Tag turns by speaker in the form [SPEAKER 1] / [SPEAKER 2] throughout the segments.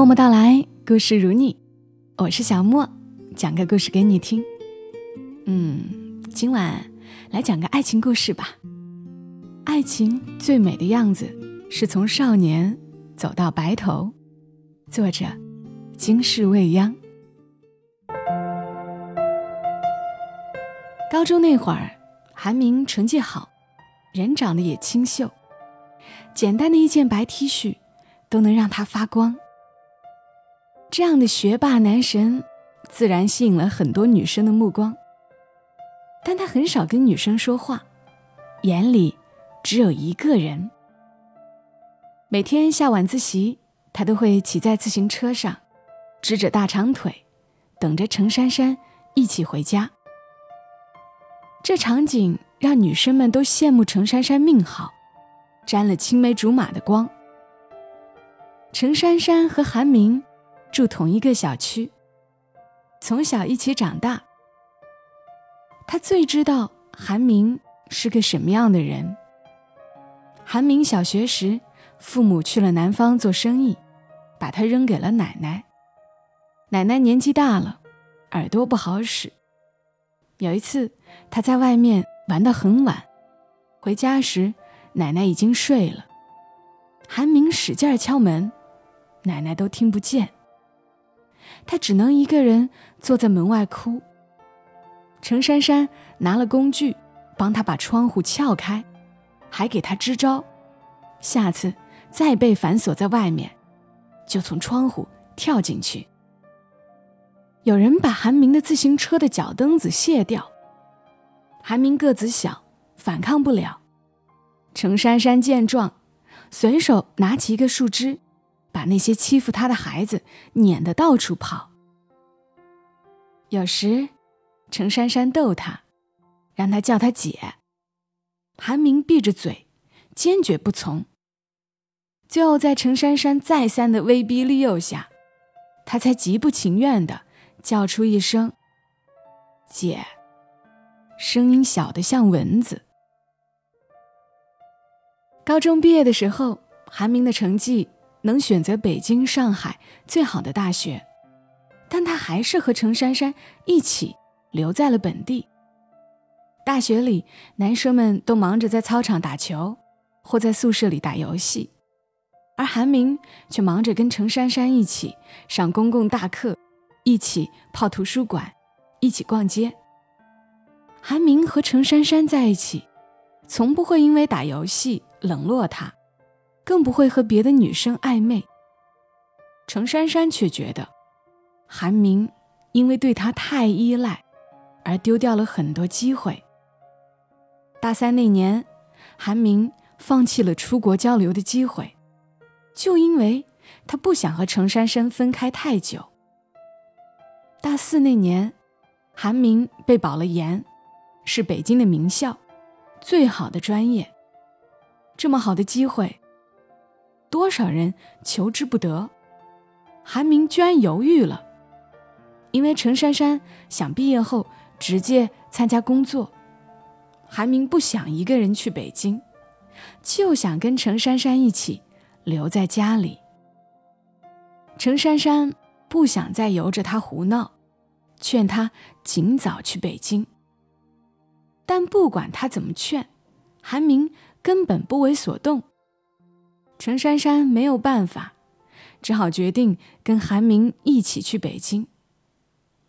[SPEAKER 1] 默默到来，故事如你，我是小莫，讲个故事给你听。嗯，今晚来讲个爱情故事吧。爱情最美的样子，是从少年走到白头。作者：金世未央。高中那会儿，韩明成绩好，人长得也清秀，简单的一件白 T 恤都能让他发光。这样的学霸男神，自然吸引了很多女生的目光。但他很少跟女生说话，眼里只有一个人。每天下晚自习，他都会骑在自行车上，支着大长腿，等着程珊珊一起回家。这场景让女生们都羡慕程珊珊命好，沾了青梅竹马的光。程珊珊和韩明。住同一个小区，从小一起长大。他最知道韩明是个什么样的人。韩明小学时，父母去了南方做生意，把他扔给了奶奶。奶奶年纪大了，耳朵不好使。有一次，他在外面玩到很晚，回家时，奶奶已经睡了。韩明使劲敲门，奶奶都听不见。他只能一个人坐在门外哭。程珊珊拿了工具，帮他把窗户撬开，还给他支招：下次再被反锁在外面，就从窗户跳进去。有人把韩明的自行车的脚蹬子卸掉，韩明个子小，反抗不了。程珊珊见状，随手拿起一个树枝。把那些欺负他的孩子撵得到处跑。有时，程珊珊逗他，让他叫他姐。韩明闭着嘴，坚决不从。最后，在程珊珊再三的威逼利诱下，他才极不情愿的叫出一声“姐”，声音小得像蚊子。高中毕业的时候，韩明的成绩。能选择北京、上海最好的大学，但他还是和程珊珊一起留在了本地。大学里，男生们都忙着在操场打球，或在宿舍里打游戏，而韩明却忙着跟程珊珊一起上公共大课，一起泡图书馆，一起逛街。韩明和程珊珊在一起，从不会因为打游戏冷落她。更不会和别的女生暧昧。程珊珊却觉得，韩明因为对她太依赖，而丢掉了很多机会。大三那年，韩明放弃了出国交流的机会，就因为他不想和程珊珊分开太久。大四那年，韩明被保了研，是北京的名校，最好的专业。这么好的机会。多少人求之不得，韩明居然犹豫了，因为程珊珊想毕业后直接参加工作，韩明不想一个人去北京，就想跟程珊珊一起留在家里。程珊珊不想再由着他胡闹，劝他尽早去北京，但不管他怎么劝，韩明根本不为所动。陈珊珊没有办法，只好决定跟韩明一起去北京。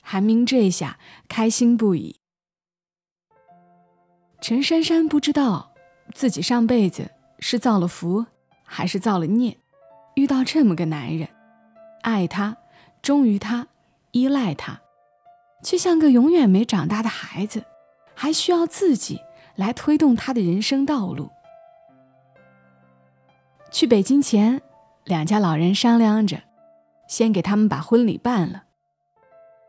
[SPEAKER 1] 韩明这下开心不已。陈珊珊不知道自己上辈子是造了福还是造了孽，遇到这么个男人，爱他、忠于他、依赖他，却像个永远没长大的孩子，还需要自己来推动他的人生道路。去北京前，两家老人商量着，先给他们把婚礼办了。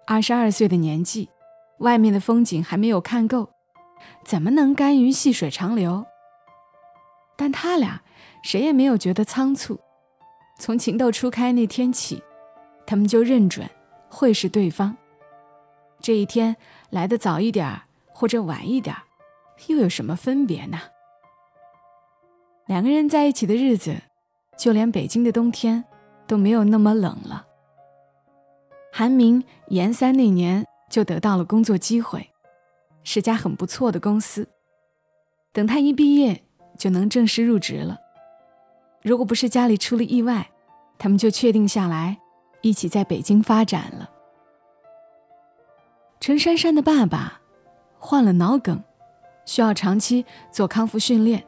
[SPEAKER 1] 二十二岁的年纪，外面的风景还没有看够，怎么能甘于细水长流？但他俩谁也没有觉得仓促。从情窦初开那天起，他们就认准会是对方。这一天来的早一点或者晚一点又有什么分别呢？两个人在一起的日子，就连北京的冬天，都没有那么冷了。韩明研三那年就得到了工作机会，是家很不错的公司。等他一毕业，就能正式入职了。如果不是家里出了意外，他们就确定下来，一起在北京发展了。陈珊珊的爸爸患了脑梗，需要长期做康复训练。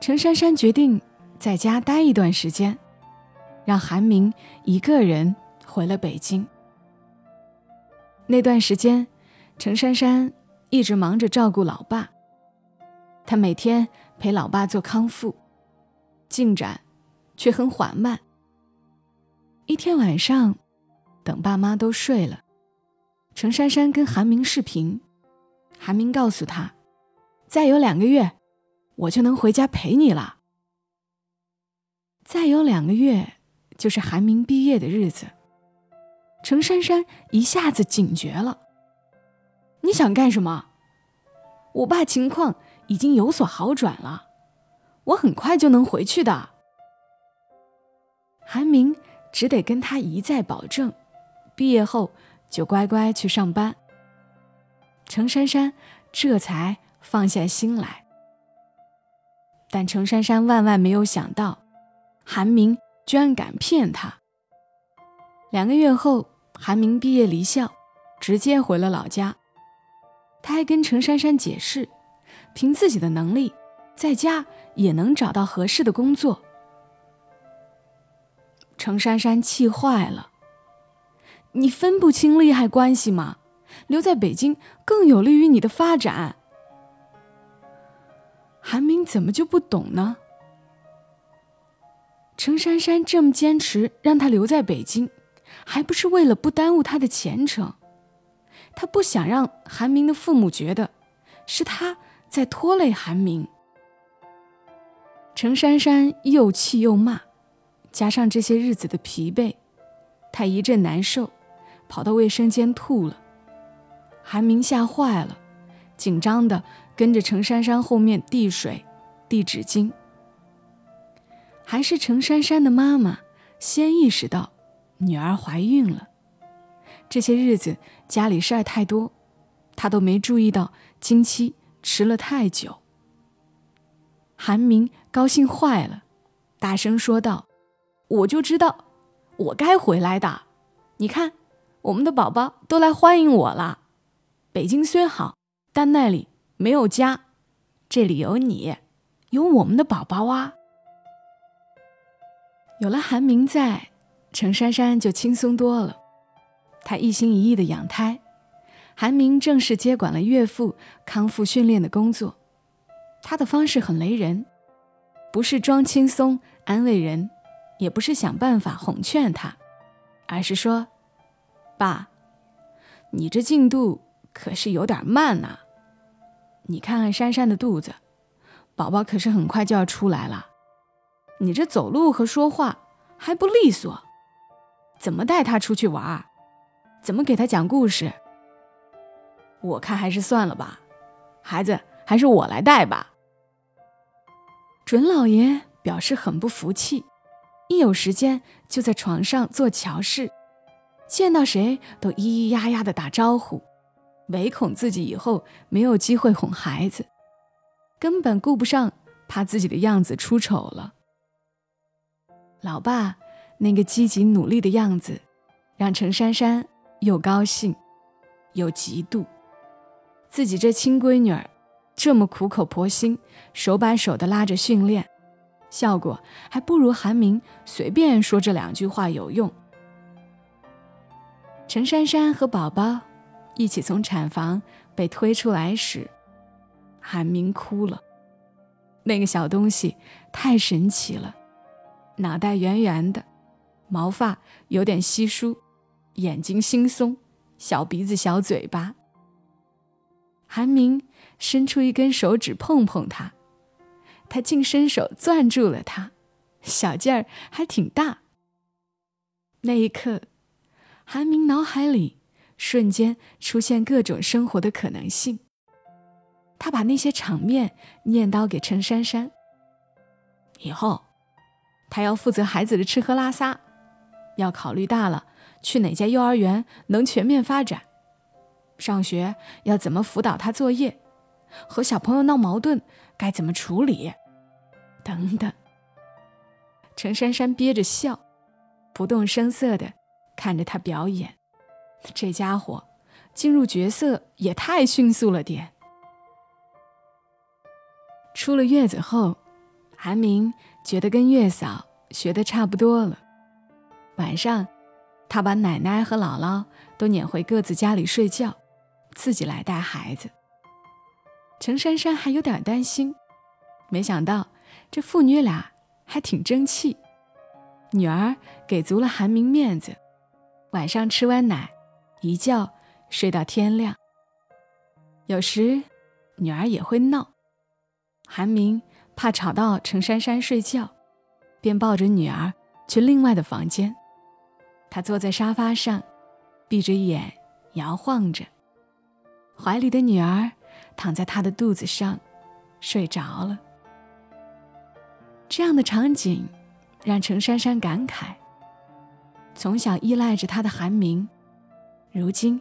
[SPEAKER 1] 陈珊珊决定在家待一段时间，让韩明一个人回了北京。那段时间，陈珊珊一直忙着照顾老爸。她每天陪老爸做康复，进展却很缓慢。一天晚上，等爸妈都睡了。程珊珊跟韩明视频，韩明告诉他：“再有两个月，我就能回家陪你了。”再有两个月，就是韩明毕业的日子。程珊珊一下子警觉了：“你想干什么？我爸情况已经有所好转了，我很快就能回去的。”韩明只得跟他一再保证，毕业后。就乖乖去上班。程珊珊这才放下心来。但程珊珊万万没有想到，韩明居然敢骗她。两个月后，韩明毕业离校，直接回了老家。他还跟程珊珊解释，凭自己的能力，在家也能找到合适的工作。程珊珊气坏了。你分不清利害关系吗？留在北京更有利于你的发展。韩明怎么就不懂呢？程珊珊这么坚持让他留在北京，还不是为了不耽误他的前程？他不想让韩明的父母觉得是他在拖累韩明。程珊珊又气又骂，加上这些日子的疲惫，他一阵难受。跑到卫生间吐了，韩明吓坏了，紧张的跟着程珊珊后面递水、递纸巾。还是程珊珊的妈妈先意识到女儿怀孕了。这些日子家里事儿太多，她都没注意到经期迟了太久。韩明高兴坏了，大声说道：“我就知道，我该回来的，你看。”我们的宝宝都来欢迎我了。北京虽好，但那里没有家，这里有你，有我们的宝宝啊。有了韩明在，程珊珊就轻松多了。她一心一意的养胎，韩明正式接管了岳父康复训练的工作。他的方式很雷人，不是装轻松安慰人，也不是想办法哄劝他，而是说。爸，你这进度可是有点慢呐。你看看珊珊的肚子，宝宝可是很快就要出来了。你这走路和说话还不利索，怎么带他出去玩？怎么给他讲故事？我看还是算了吧，孩子还是我来带吧。准老爷表示很不服气，一有时间就在床上做乔事。见到谁都咿咿呀呀的打招呼，唯恐自己以后没有机会哄孩子，根本顾不上，怕自己的样子出丑了。老爸那个积极努力的样子，让陈珊珊又高兴又嫉妒。自己这亲闺女儿，这么苦口婆心、手把手的拉着训练，效果还不如韩明随便说这两句话有用。陈珊珊和宝宝一起从产房被推出来时，韩明哭了。那个小东西太神奇了，脑袋圆圆的，毛发有点稀疏，眼睛惺忪，小鼻子小嘴巴。韩明伸出一根手指碰碰它，他竟伸手攥住了它，小劲儿还挺大。那一刻。韩明脑海里瞬间出现各种生活的可能性。他把那些场面念叨给陈珊珊。以后，他要负责孩子的吃喝拉撒，要考虑大了，去哪家幼儿园能全面发展？上学要怎么辅导他作业？和小朋友闹矛盾该怎么处理？等等。陈珊珊憋着笑，不动声色地看着他表演。这家伙进入角色也太迅速了点。出了月子后，韩明觉得跟月嫂学的差不多了。晚上，他把奶奶和姥姥都撵回各自家里睡觉，自己来带孩子。程珊珊还有点担心，没想到这父女俩还挺争气。女儿给足了韩明面子，晚上吃完奶，一觉睡到天亮。有时，女儿也会闹。韩明怕吵到程珊珊睡觉，便抱着女儿去另外的房间。他坐在沙发上，闭着眼摇晃着，怀里的女儿躺在他的肚子上，睡着了。这样的场景让程珊珊感慨：从小依赖着他的韩明，如今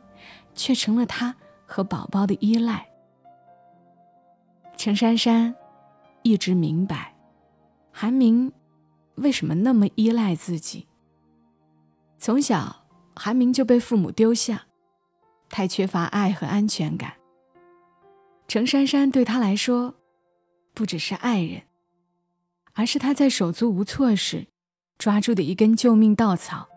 [SPEAKER 1] 却成了他和宝宝的依赖。程珊珊一直明白，韩明为什么那么依赖自己。从小，韩明就被父母丢下，太缺乏爱和安全感。程珊珊对他来说，不只是爱人，而是他在手足无措时抓住的一根救命稻草。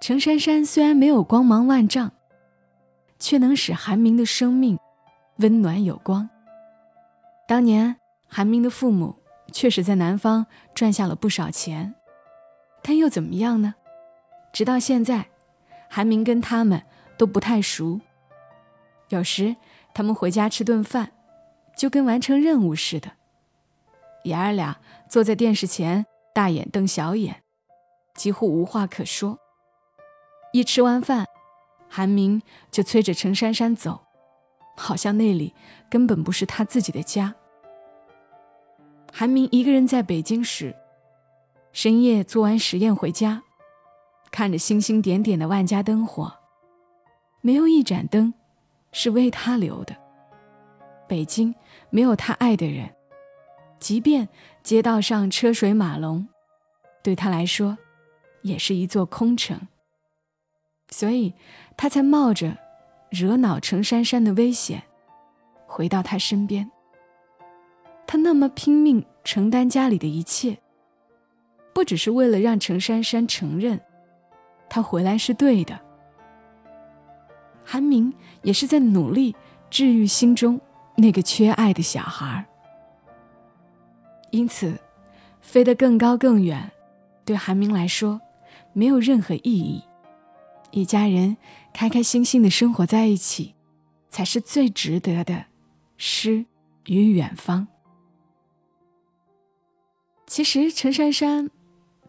[SPEAKER 1] 程珊珊虽然没有光芒万丈，却能使韩明的生命。温暖有光。当年韩明的父母确实在南方赚下了不少钱，但又怎么样呢？直到现在，韩明跟他们都不太熟。有时他们回家吃顿饭，就跟完成任务似的，爷儿俩坐在电视前大眼瞪小眼，几乎无话可说。一吃完饭，韩明就催着程珊珊走。好像那里根本不是他自己的家。韩明一个人在北京时，深夜做完实验回家，看着星星点点的万家灯火，没有一盏灯是为他留的。北京没有他爱的人，即便街道上车水马龙，对他来说也是一座空城。所以，他才冒着。惹恼程珊珊的危险，回到他身边。他那么拼命承担家里的一切，不只是为了让程珊珊承认他回来是对的。韩明也是在努力治愈心中那个缺爱的小孩。因此，飞得更高更远，对韩明来说没有任何意义。一家人开开心心的生活在一起，才是最值得的诗与远方。其实，陈珊珊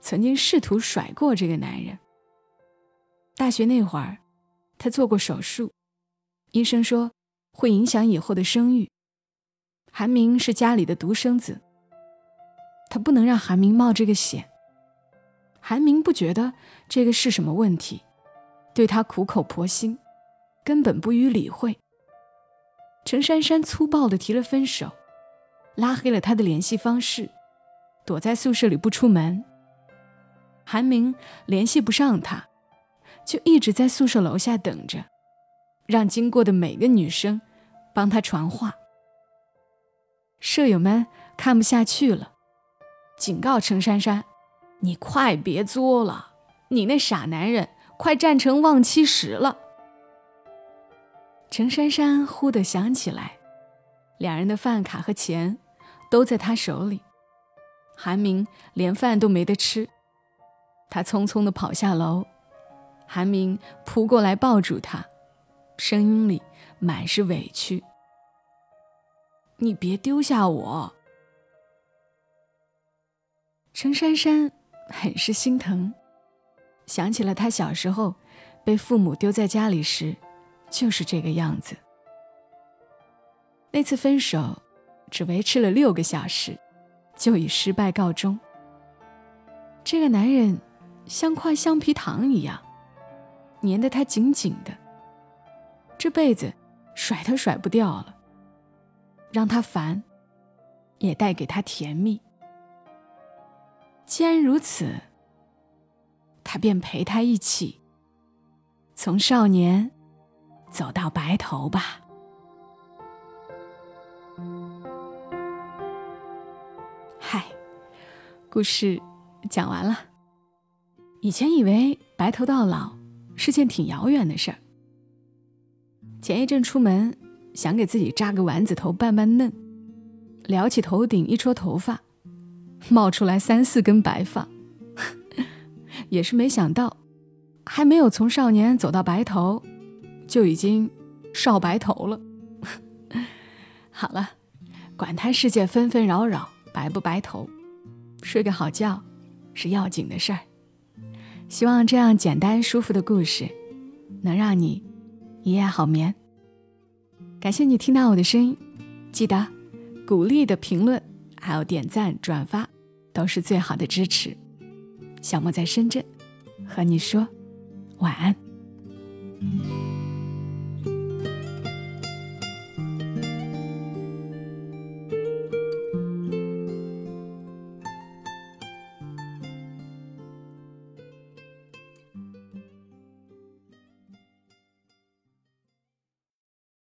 [SPEAKER 1] 曾经试图甩过这个男人。大学那会儿，她做过手术，医生说会影响以后的生育。韩明是家里的独生子，他不能让韩明冒这个险。韩明不觉得这个是什么问题。对他苦口婆心，根本不予理会。陈珊珊粗暴地提了分手，拉黑了他的联系方式，躲在宿舍里不出门。韩明联系不上他，就一直在宿舍楼下等着，让经过的每个女生帮他传话。舍友们看不下去了，警告陈珊珊：“你快别作了，你那傻男人。”快站成望妻石了。程珊珊忽地想起来，两人的饭卡和钱都在他手里，韩明连饭都没得吃。他匆匆地跑下楼，韩明扑过来抱住他，声音里满是委屈：“你别丢下我。”程珊珊很是心疼。想起了他小时候被父母丢在家里时，就是这个样子。那次分手只维持了六个小时，就以失败告终。这个男人像块橡皮糖一样，粘得他紧紧的。这辈子甩都甩不掉了，让他烦，也带给他甜蜜。既然如此，他便陪他一起，从少年走到白头吧。嗨，故事讲完了。以前以为白头到老是件挺遥远的事儿。前一阵出门，想给自己扎个丸子头拌拌嫩，撩起头顶一撮头发，冒出来三四根白发，也是没想到，还没有从少年走到白头，就已经少白头了。好了，管他世界纷纷扰扰。白不白头，睡个好觉是要紧的事儿。希望这样简单舒服的故事，能让你一夜好眠。感谢你听到我的声音，记得鼓励的评论，还有点赞转发，都是最好的支持。小莫在深圳，和你说晚安。